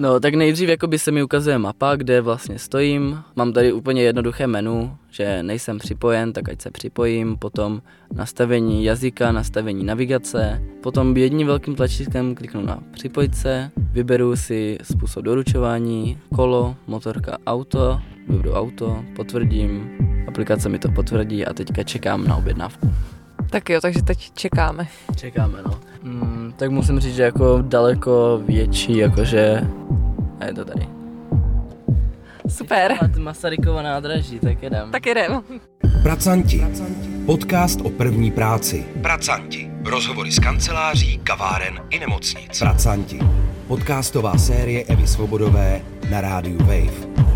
No, tak nejdřív jakoby se mi ukazuje mapa, kde vlastně stojím. Mám tady úplně jednoduché menu, že nejsem připojen, tak ať se připojím. Potom nastavení jazyka, nastavení navigace. Potom jedním velkým tlačítkem kliknu na připojit se, vyberu si způsob doručování, kolo, motorka, auto, vyberu auto, potvrdím, aplikace mi to potvrdí a teďka čekám na objednávku. Tak jo, takže teď čekáme. Čekáme, no. Mm, tak musím říct, že jako daleko větší, jakože... A je to tady. Super. Máte Masarykovo nádraží, tak jedem. Tak jedem. Pracanti. Podcast o první práci. Pracanti. Rozhovory z kanceláří, kaváren i nemocnic. Pracanti. Podcastová série Evy Svobodové na rádiu Wave.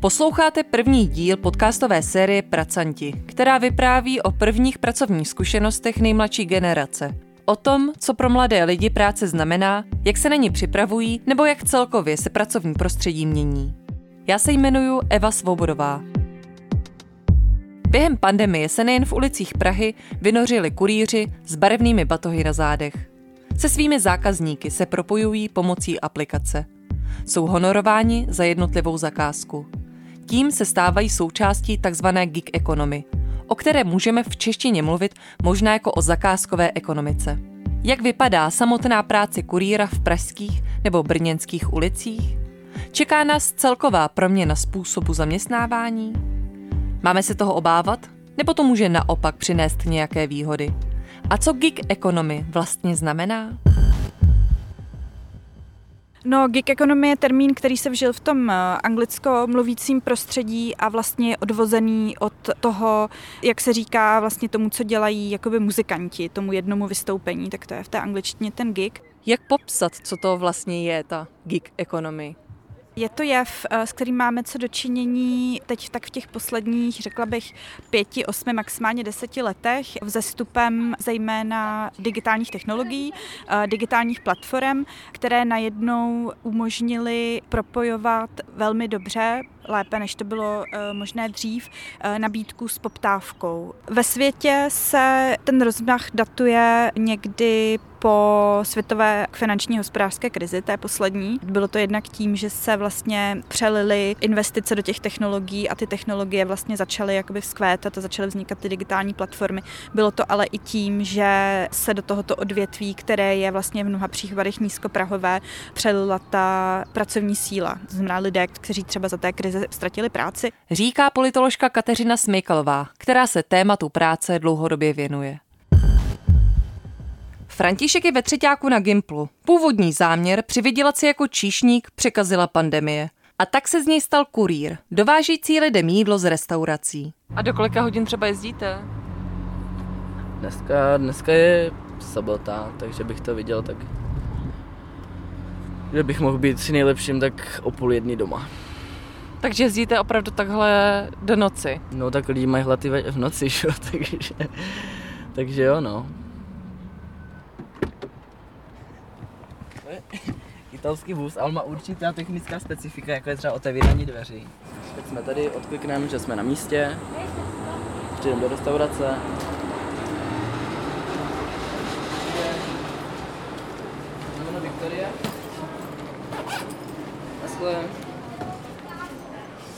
Posloucháte první díl podcastové série Pracanti, která vypráví o prvních pracovních zkušenostech nejmladší generace. O tom, co pro mladé lidi práce znamená, jak se na ní připravují nebo jak celkově se pracovní prostředí mění. Já se jmenuji Eva Svobodová. Během pandemie se nejen v ulicích Prahy vynořili kurýři s barevnými batohy na zádech. Se svými zákazníky se propojují pomocí aplikace. Jsou honorováni za jednotlivou zakázku. Tím se stávají součástí tzv. gig economy, o které můžeme v češtině mluvit možná jako o zakázkové ekonomice. Jak vypadá samotná práce kurýra v pražských nebo brněnských ulicích? Čeká nás celková proměna způsobu zaměstnávání? Máme se toho obávat? Nebo to může naopak přinést nějaké výhody? A co gig economy vlastně znamená? No, gig economy je termín, který se vžil v tom eh, anglicko mluvícím prostředí a vlastně je odvozený od toho, jak se říká vlastně tomu, co dělají jakoby muzikanti, tomu jednomu vystoupení, tak to je v té angličtině ten gig. Jak popsat, co to vlastně je ta gig economy? Je to jev, eh, s kterým máme co dočinění teď tak v těch posledních, řekla bych, pěti, osmi, maximálně deseti letech vzestupem zejména digitálních technologií, eh, digitálních platform, které najednou umožnily propojovat velmi dobře lépe, než to bylo eh, možné dřív, nabídku s poptávkou. Ve světě se ten rozmach datuje někdy po světové finanční hospodářské krizi, té poslední. Bylo to jednak tím, že se vlastně přelily investice do těch technologií a ty technologie vlastně začaly jakoby vzkvétat a začaly vznikat ty digitální platformy. Bylo to ale i tím, že se do tohoto odvětví, které je vlastně v mnoha případech nízkoprahové, přelila ta pracovní síla. Znamená lidé, kteří třeba za té krize ztratili práci. Říká politoložka Kateřina Smejkalová, která se tématu práce dlouhodobě věnuje. František je ve třetíku na Gimplu. Původní záměr přivydělat si jako číšník překazila pandemie. A tak se z něj stal kurýr, dovážící lidem jídlo z restaurací. A do kolika hodin třeba jezdíte? Dneska, dneska je sobota, takže bych to viděl tak... Kdybych mohl být při nejlepším, tak o půl jedný doma. Takže jezdíte opravdu takhle do noci? No tak lidi mají hlaty v noci, šo? takže, takže jo, no. Italský vůz, ale má určitá technická specifika, jako je třeba otevírání dveří. Teď jsme tady, odklikneme, že jsme na místě, přijdeme do restaurace. Jméno Viktorie.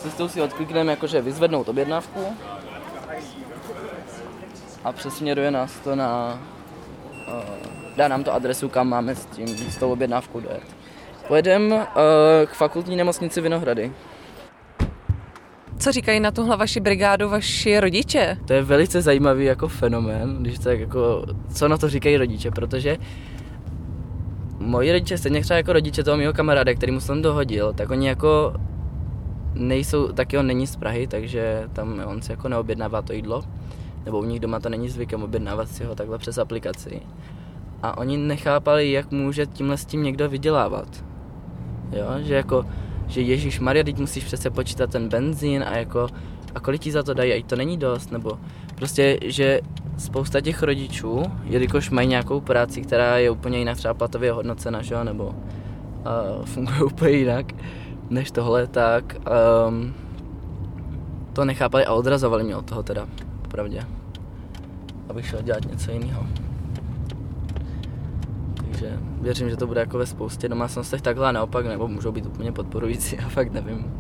Cestou si odklikneme jakože vyzvednout objednávku a přesměruje nás to na uh, dá nám to adresu, kam máme s tím, s tou objednávkou dojet. Pojedeme uh, k fakultní nemocnici Vinohrady. Co říkají na tuhle vaši brigádu vaši rodiče? To je velice zajímavý jako fenomén, když tak jako, co na to říkají rodiče, protože moji rodiče, stejně třeba jako rodiče toho mého kamaráda, který mu jsem dohodil, tak oni jako nejsou, taky on není z Prahy, takže tam on si jako neobjednává to jídlo, nebo u nich doma to není zvykem objednávat si ho takhle přes aplikaci a oni nechápali, jak může tímhle s tím někdo vydělávat. Jo, že jako, že Ježíš Maria, teď musíš přece počítat ten benzín a jako, a kolik ti za to dají, a to není dost, nebo prostě, že spousta těch rodičů, jelikož mají nějakou práci, která je úplně jinak třeba platově hodnocena, že jo, nebo uh, funguje úplně jinak než tohle, tak um, to nechápali a odrazovali mě od toho teda, pravdě, abych šel dělat něco jiného. takže věřím, že to bude jako ve spoustě domácnostech takhle a naopak, nebo můžou být úplně podporující, já fakt nevím.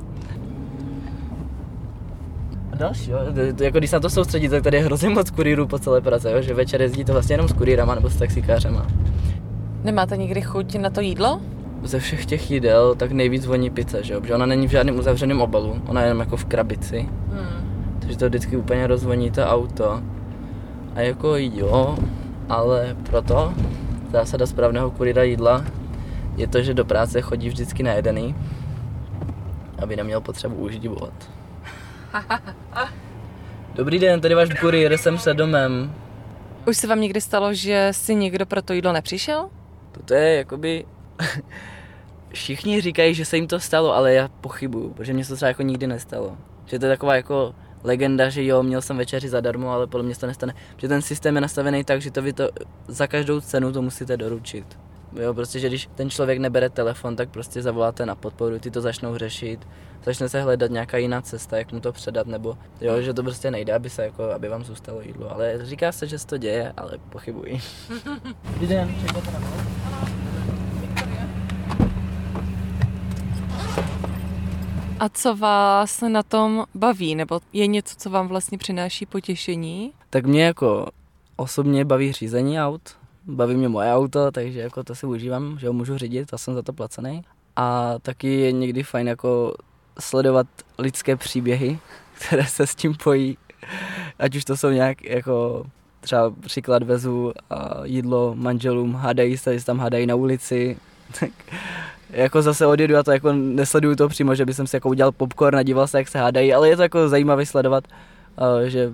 A další, jo, jako když se na to soustředí, tak tady je hrozně moc kurýrů po celé Praze, jo, že večer jezdí to vlastně jenom s kurýrama nebo s taxikářema. Nemáte nikdy chuť na to jídlo? Ze všech těch jídel tak nejvíc voní pizza, že jo? Protože ona není v žádném uzavřeném obalu, ona je jenom jako v krabici. Hmm. Takže to vždycky úplně rozvoní to auto. A jako jo, ale proto zásada správného kurýra jídla je to, že do práce chodí vždycky na jedený, aby neměl potřebu uždivovat. Dobrý den, tady váš kurýr, jsem se domem. Už se vám někdy stalo, že si někdo pro to jídlo nepřišel? To je jakoby... Všichni říkají, že se jim to stalo, ale já pochybuju, protože mě se to třeba jako nikdy nestalo. Že to je taková jako legenda, že jo, měl jsem večeři zadarmo, ale podle mě se to nestane. Že ten systém je nastavený tak, že to vy to za každou cenu to musíte doručit. Jo, prostě, že když ten člověk nebere telefon, tak prostě zavoláte na podporu, ty to začnou řešit, začne se hledat nějaká jiná cesta, jak mu to předat, nebo jo, že to prostě nejde, aby se jako, aby vám zůstalo jídlo. Ale říká se, že se to děje, ale pochybuji. Dobrý den, na A co vás na tom baví, nebo je něco, co vám vlastně přináší potěšení? Tak mě jako osobně baví řízení aut, baví mě moje auto, takže jako to si užívám, že ho můžu řídit a jsem za to placený. A taky je někdy fajn jako sledovat lidské příběhy, které se s tím pojí. Ať už to jsou nějak jako třeba příklad vezu a jídlo manželům, hádají se, tam hádají na ulici, tak jako zase odjedu a to jako nesleduju to přímo, že bych si jako udělal popcorn a díval se, jak se hádají, ale je to jako zajímavé sledovat, že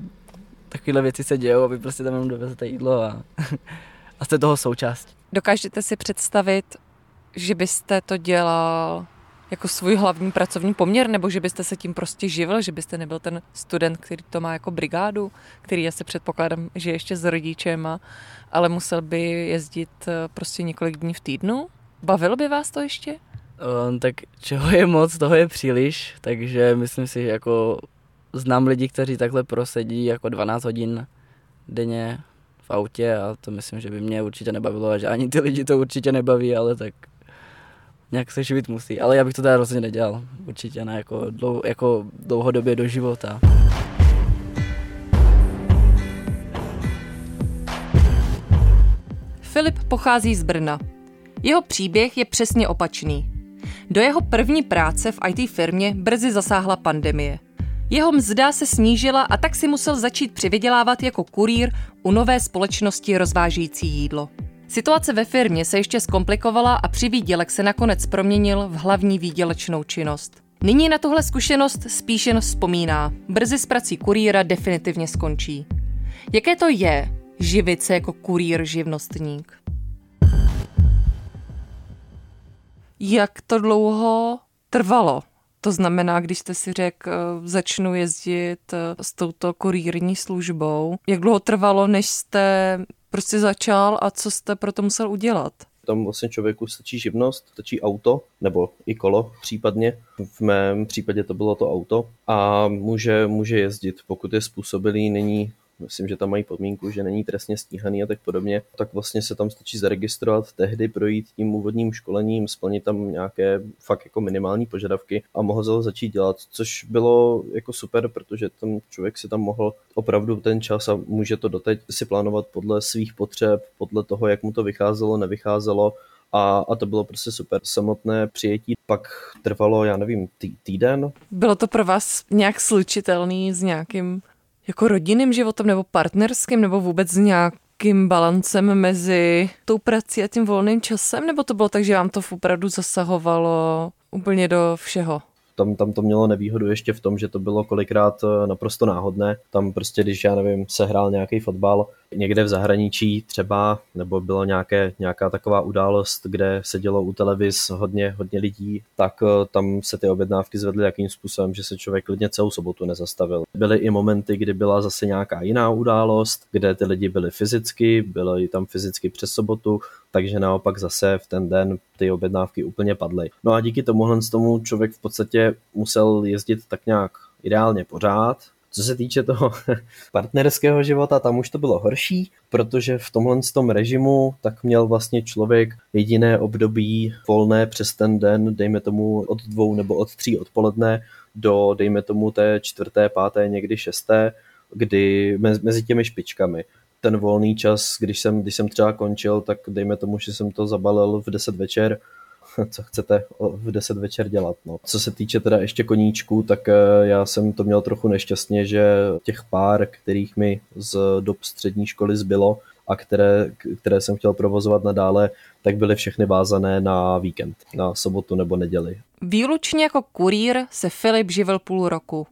takovéhle věci se dějou a vy prostě tam jenom dovezete jídlo a, a jste toho součást. Dokážete si představit, že byste to dělal jako svůj hlavní pracovní poměr, nebo že byste se tím prostě živil, že byste nebyl ten student, který to má jako brigádu, který já se předpokládám, že ještě s rodičema, ale musel by jezdit eh, prostě několik dní v týdnu? Bavilo by vás to ještě? Um, tak čeho je moc, toho je příliš, takže myslím si, že jako znám lidi, kteří takhle prosedí jako 12 hodin denně v autě a to myslím, že by mě určitě nebavilo a že ani ty lidi to určitě nebaví, ale tak nějak se živit musí. Ale já bych to teda rozhodně nedělal. Určitě ne jako, dlou, jako dlouhodobě do života. Filip pochází z Brna. Jeho příběh je přesně opačný. Do jeho první práce v IT firmě brzy zasáhla pandemie. Jeho mzda se snížila a tak si musel začít přivydělávat jako kurýr u nové společnosti rozvážející jídlo. Situace ve firmě se ještě zkomplikovala a při výdělek se nakonec proměnil v hlavní výdělečnou činnost. Nyní na tuhle zkušenost spíš jen vzpomíná. Brzy s prací kurýra definitivně skončí. Jaké to je živit se jako kurýr živnostník? Jak to dlouho trvalo? To znamená, když jste si řekl, eh, začnu jezdit eh, s touto kurýrní službou, jak dlouho trvalo, než jste prostě začal a co jste pro to musel udělat? Tam vlastně člověku stačí živnost, stačí auto nebo i kolo případně. V mém případě to bylo to auto a může, může jezdit, pokud je způsobilý, není myslím, že tam mají podmínku, že není trestně stíhaný a tak podobně, tak vlastně se tam stačí zaregistrovat, tehdy projít tím úvodním školením, splnit tam nějaké fakt jako minimální požadavky a mohl začít dělat, což bylo jako super, protože ten člověk si tam mohl opravdu ten čas a může to doteď si plánovat podle svých potřeb, podle toho, jak mu to vycházelo, nevycházelo, a, a to bylo prostě super. Samotné přijetí pak trvalo, já nevím, tý, týden. Bylo to pro vás nějak slučitelný s nějakým jako rodinným životem nebo partnerským nebo vůbec nějakým balancem mezi tou prací a tím volným časem? Nebo to bylo tak, že vám to opravdu zasahovalo úplně do všeho? tam, tam to mělo nevýhodu ještě v tom, že to bylo kolikrát eh, naprosto náhodné. Tam prostě, když já nevím, se hrál nějaký fotbal někde v zahraničí třeba, nebo byla nějaké, nějaká taková událost, kde se dělo u televiz hodně, hodně lidí, tak eh, tam se ty objednávky zvedly jakým způsobem, že se člověk klidně celou sobotu nezastavil. Byly i momenty, kdy byla zase nějaká jiná událost, kde ty lidi byli fyzicky, byli tam fyzicky přes sobotu, takže naopak zase v ten den ty objednávky úplně padly. No a díky tomuhle tomu člověk v podstatě musel jezdit tak nějak ideálně pořád, Co se týče toho partnerského života, tam už to bylo horší, protože v tomhle tom režimu tak měl vlastně člověk jediné období volné přes ten den, dejme tomu od dvou nebo od tří odpoledne do, dejme tomu, té čtvrté, páté, někdy šesté, kdy mezi těmi špičkami. Ten volný čas, když jsem, když jsem třeba končil, tak dejme tomu, že jsem to zabalil v 10 večer, co chcete v 10 večer dělat. No. Co se týče teda ještě koníčků, tak eh, já jsem to měl trochu nešťastně, že těch pár, kterých mi z dob střední školy zbylo a které, které jsem chtěl provozovat nadále, tak byly všechny vázané na víkend, na sobotu nebo neděli. Výlučně jako kurýr se Filip živil půl roku.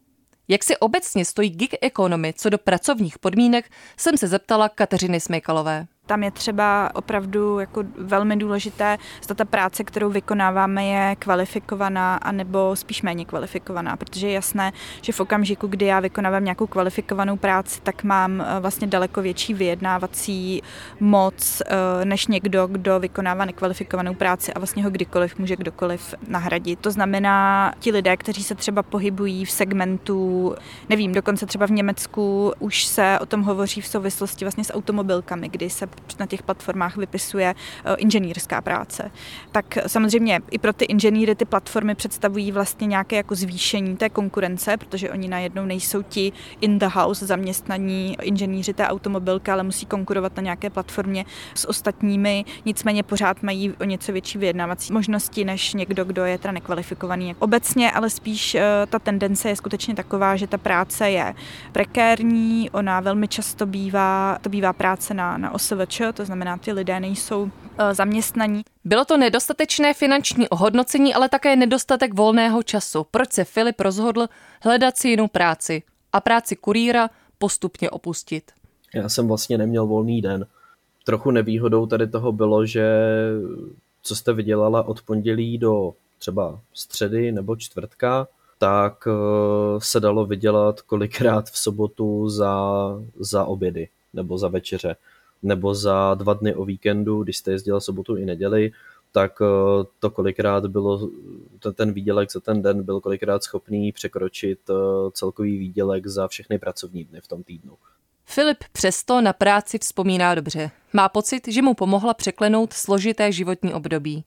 Jak si obecně stojí gig economy co do pracovních podmínek, jsem se zeptala Kateřiny Smejkalové. Tam je třeba opravdu jako velmi důležité, zda ta práce, kterou vykonáváme, je kvalifikovaná anebo spíš méně kvalifikovaná, protože je jasné, že v okamžiku, kdy já vykonávám nějakou kvalifikovanou práci, tak mám eh, vlastně daleko větší vyjednávací moc eh, než někdo, kdo vykonává nekvalifikovanou práci a vlastně ho kdykoliv může kdokoliv nahradit. To znamená, ti lidé, kteří se třeba pohybují v segmentu, nevím, dokonce třeba v Německu už se o tom hovoří v souvislosti vlastně s automobilkami, kdy se na těch platformách vypisuje eh, inženýrská práce. Tak samozřejmě i pro ty inženýry ty platformy představují vlastně nějaké jako zvýšení té konkurence, protože oni najednou nejsou ti in the house zaměstnaní inženýři té automobilky, ale musí konkurovat na nějaké platformě s ostatními, nicméně pořád mají o něco větší vyjednávací možnosti než někdo, kdo je teda nekvalifikovaný. Obecně ale spíš eh, ta tendence je skutečně taková, že ta práce je prekérní, ona velmi často bývá, to bývá práce na, na OSV OSVČ, to znamená, ty lidé nejsou eh, zaměstnaní. Bylo to nedostatečné finanční ohodnocení, ale také nedostatek volného času. Proč se Filip rozhodl hledat si jinou práci a práci kurýra postupně opustit? Já jsem vlastně neměl volný den. Trochu nevýhodou tady toho bylo, že co jste vydělala od pondělí do třeba středy nebo čtvrtka, tak eh, se dalo vydělat kolikrát v sobotu za, za obědy nebo za večeře nebo za dva dny o víkendu, když jste jezdila sobotu i neděli, tak eh, to kolikrát bylo, ten výdělek za ten den byl kolikrát schopný překročit eh, celkový výdělek za všechny pracovní dny v tom týdnu. Filip přesto na práci vzpomíná dobře. Má pocit, že mu pomohla překlenout složité životní období.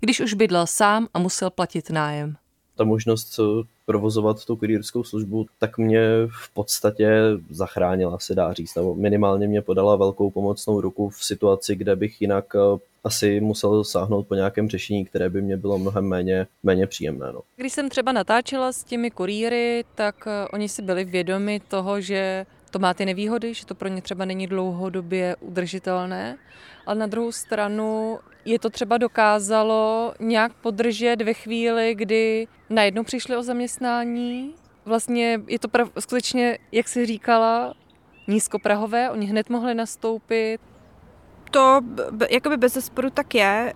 Když už bydlel sám a musel platit nájem. Ta možnost provozovat tu kurýrskou službu, tak mě v podstatě zachránila, se dá říct, nebo minimálně mě podala velkou pomocnou ruku v situaci, kde bych jinak eh, asi musel sáhnout po nějakém řešení, které by mě bylo mnohem méně, méně příjemné. No. Když jsem třeba natáčela s těmi kurýry, tak eh, oni si byli vědomi toho, že to má ty nevýhody, že to pro ně třeba není dlouhodobě udržitelné, ale na druhou stranu je to třeba dokázalo nějak podržet ve chvíli, kdy najednou přišli o zaměstnání. Vlastně je to prav, skutečně, jak si říkala, nízkoprahové, oni hned mohli nastoupit. To jakoby bez zesporu tak je.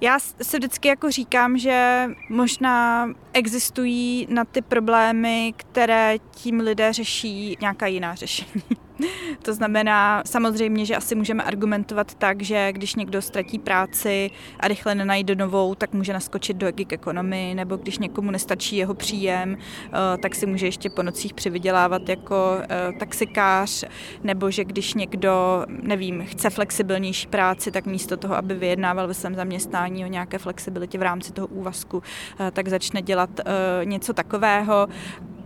Já si vždycky jako říkám, že možná existují na ty problémy, které tím lidé řeší, nějaká jiná řešení. To znamená samozřejmě, že asi můžeme argumentovat tak, že když někdo ztratí práci a rychle nenajde novou, tak může naskočit do gig economy, nebo když někomu nestačí jeho příjem, eh, tak si může ještě po nocích přivydělávat jako eh, taxikář, nebo že když někdo, nevím, chce flexibilnější práci, tak místo toho, aby vyjednával ve svém zaměstnání o nějaké flexibilitě v rámci toho úvazku, eh, tak začne dělat něco takového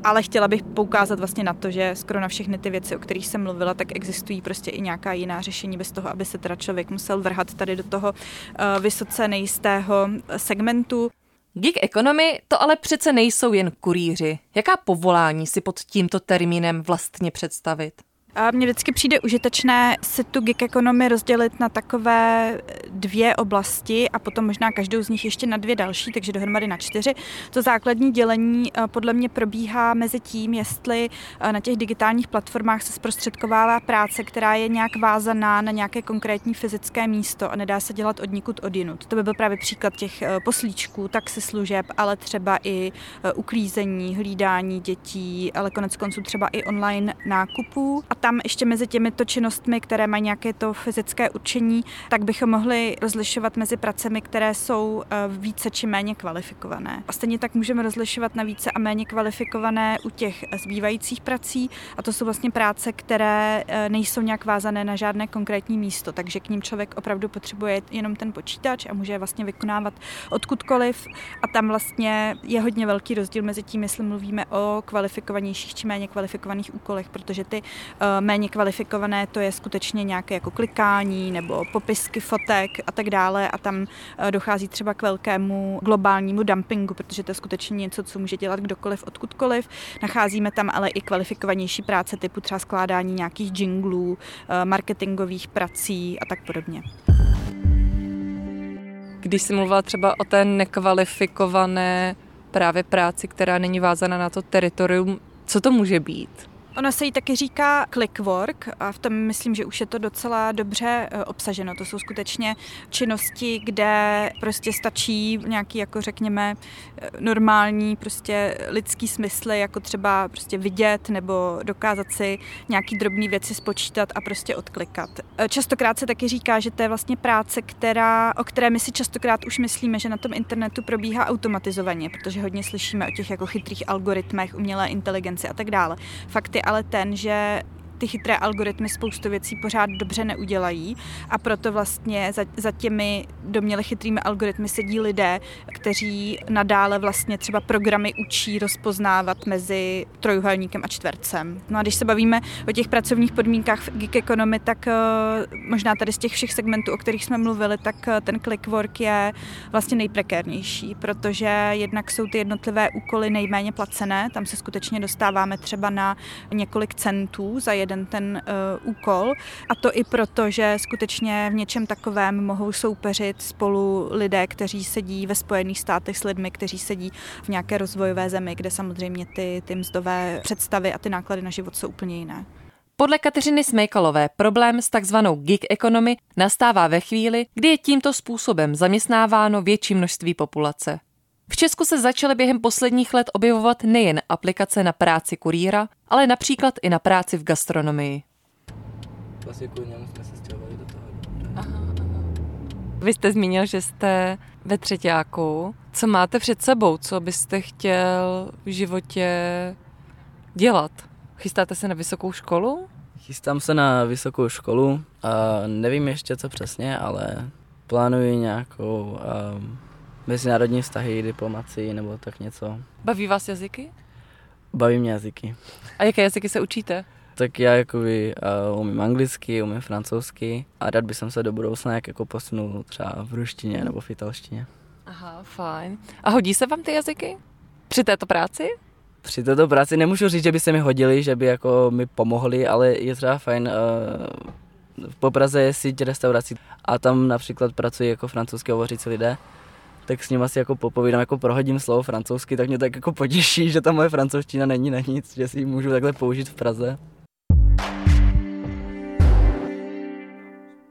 ale chtěla bych poukázat vlastně na to, že skoro na všechny ty věci, o kterých jsem mluvila, tak existují prostě i nějaká jiná řešení bez toho, aby se teda člověk musel vrhat tady do toho uh, vysoce nejistého segmentu. Gig economy to ale přece nejsou jen kurýři. Jaká povolání si pod tímto termínem vlastně představit? A mně vždycky přijde užitečné si tu gig economy rozdělit na takové dvě oblasti a potom možná každou z nich ještě na dvě další, takže dohromady na čtyři. To základní dělení eh, podle mě probíhá mezi tím, jestli eh, na těch digitálních platformách se zprostředkovává práce, která je nějak vázaná na nějaké konkrétní fyzické místo a nedá se dělat od nikud od jinut. To by byl právě příklad těch eh, poslíčků, služeb, ale třeba i uklízení, hlídání dětí, ale konec konců třeba i online nákupů. A tam ještě mezi těmito činnostmi, které mají nějaké to fyzické určení, tak bychom mohli rozlišovat mezi pracemi, které jsou eh, více či méně kvalifikované. A stejně tak můžeme rozlišovat na více a méně kvalifikované u těch zbývajících prací. A to jsou vlastně práce, které eh, nejsou nějak vázané na žádné konkrétní místo, takže k ním člověk opravdu potřebuje jenom ten počítač a může je vlastně vykonávat odkudkoliv. A tam vlastně je hodně velký rozdíl mezi tím, jestli mluvíme o kvalifikovanějších či méně kvalifikovaných úkolech, protože ty méně kvalifikované to je skutečně nějaké jako klikání nebo popisky fotek a tak dále a tam uh, dochází třeba k velkému globálnímu dumpingu, protože to je skutečně něco, co může dělat kdokoliv odkudkoliv. Nacházíme tam ale i kvalifikovanější práce typu třeba skládání nějakých jinglů, uh, marketingových prací a tak podobně. Když jsi mluvila třeba o té nekvalifikované právě práci, která není vázána na to teritorium, co to může být? Ona se jí taky říká clickwork a v tom myslím, že už je to docela dobře e, obsaženo. To jsou skutečně činnosti, kde prostě stačí nějaký, jako řekněme, e, normální prostě lidský smysly, jako třeba prostě vidět nebo dokázat si nějaký drobný věci spočítat a prostě odklikat. E, častokrát se taky říká, že to je vlastně práce, která, o které my si častokrát už myslíme, že na tom internetu probíhá automatizovaně, protože hodně slyšíme o těch jako chytrých algoritmech, umělé inteligenci a tak dále. Fakt je ale ten, že ty chytré algoritmy spoustu věcí pořád dobře neudělají a proto vlastně za, za těmi doměle chytrými algoritmy sedí lidé, kteří nadále vlastně třeba programy učí rozpoznávat mezi trojuhelníkem a čtvercem. No a když se bavíme o těch pracovních podmínkách v gig economy, tak uh, možná tady z těch všech segmentů, o kterých jsme mluvili, tak uh, ten clickwork je vlastně nejprekérnější, protože jednak jsou ty jednotlivé úkoly nejméně placené, tam se skutečně dostáváme třeba na několik centů za jeden jeden ten uh, úkol. A to i proto, že skutečně v něčem takovém mohou soupeřit spolu lidé, kteří sedí ve Spojených státech s lidmi, kteří sedí v nějaké rozvojové zemi, kde samozřejmě ty, ty mzdové představy a ty náklady na život jsou úplně jiné. Podle Kateřiny Smejkalové problém s takzvanou gig economy nastává ve chvíli, kdy je tímto způsobem zaměstnáváno větší množství populace. V Česku se začaly během posledních let objevovat nejen aplikace na práci kurýra, ale například i na práci v gastronomii. Vlastně kvůli němu jsme se stěhovali do toho. Aha, aha. Vy jste zmínil, že jste ve třetíku. Co máte před sebou? Co byste chtěl v životě dělat? Chystáte se na vysokou školu? Chystám se na vysokou školu. A nevím ještě co přesně, ale plánuji nějakou um, mezinárodní vztahy, diplomaci nebo tak něco. Baví vás jazyky? Baví mě jazyky. A jaké jazyky se učíte? Tak já jakoby uh, umím anglicky, umím francouzsky a rád bych se do budoucna nějak jako posunul třeba v ruštině nebo v italštině. Aha, fajn. A hodí se vám ty jazyky? Při této práci? Při této práci nemůžu říct, že by se mi hodili, že by jako mi pomohli, ale je třeba fajn uh, v Popraze je síť restaurací a tam například pracují jako francouzsky hovořící lidé tak s ním asi jako popovídám, jako prohodím slovo francouzsky, tak mě tak jako potěší, že ta moje francouzština není na nic, že si ji můžu takhle použít v Praze.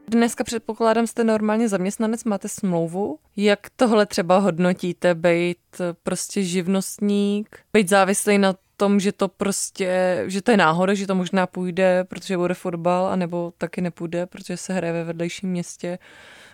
Dneska předpokládám, jste normálně zaměstnanec, máte smlouvu. Jak tohle třeba hodnotíte, být prostě živnostník, být závislý na tom, že to prostě, že to je náhoda, že to možná půjde, protože bude fotbal, anebo taky nepůjde, protože se hraje ve vedlejším městě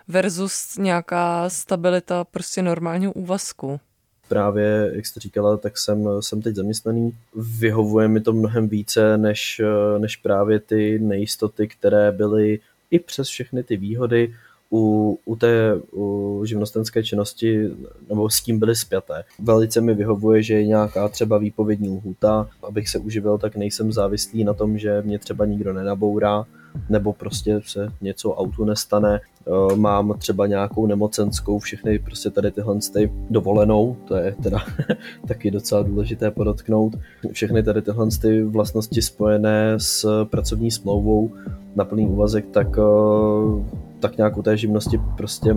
versus nějaká stabilita prostě normálního úvazku. Právě, jak jste říkala, tak jsem, jsem teď zaměstnaný. Vyhovuje mi to mnohem více, než, než právě ty nejistoty, které byly i přes všechny ty výhody u, u té u živnostenské činnosti, nebo s tím byly spjaté. Velice mi vyhovuje, že je nějaká třeba výpovědní lhůta, abych se uživil, tak nejsem závislý na tom, že mě třeba nikdo nenabourá, nebo prostě se něco autu nestane, eh, mám třeba nějakou nemocenskou, všechny prostě tady tyhle ty dovolenou, to je teda taky docela důležité podotknout, všechny tady tyhle ty vlastnosti spojené s pracovní smlouvou na plný úvazek, tak, eh, tak nějak u té živnosti prostě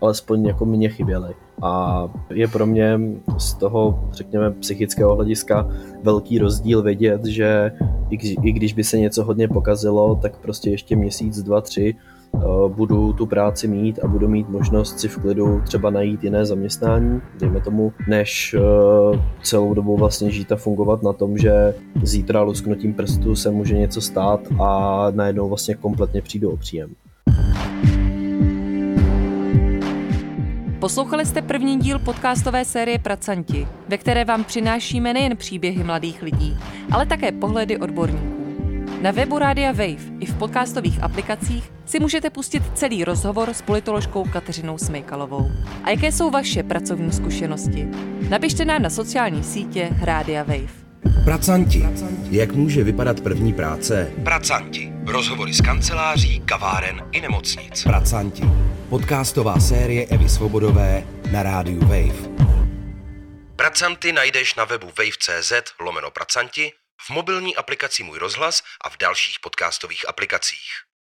alespoň jako mě chyběly. A je pro mě z toho, řekněme, psychického hlediska velký rozdíl vědět, že i když by se něco hodně pokazilo, tak prostě ještě měsíc, dva, tři budu tu práci mít a budu mít možnost si v klidu třeba najít jiné zaměstnání, dejme tomu, než celou dobu vlastně žít a fungovat na tom, že zítra lusknutím prstu se může něco stát a najednou vlastně kompletně přijdu o příjem. Poslouchali jste první díl podcastové série Pracanti, ve které vám přinášíme nejen příběhy mladých lidí, ale také pohledy odborníků. Na webu Rádia Wave i v podcastových aplikacích si můžete pustit celý rozhovor s politoložkou Kateřinou Smejkalovou. A jaké jsou vaše pracovní zkušenosti? Napište nám na sociální sítě Rádia Wave. Pracanti. Jak může vypadat první práce? Pracanti. Rozhovory z kanceláří, kaváren i nemocnic. Pracanti. Podcastová série Evy Svobodové na rádiu Wave. Pracanty najdeš na webu wave.cz lomeno pracanti, v mobilní aplikaci Můj rozhlas a v dalších podcastových aplikacích.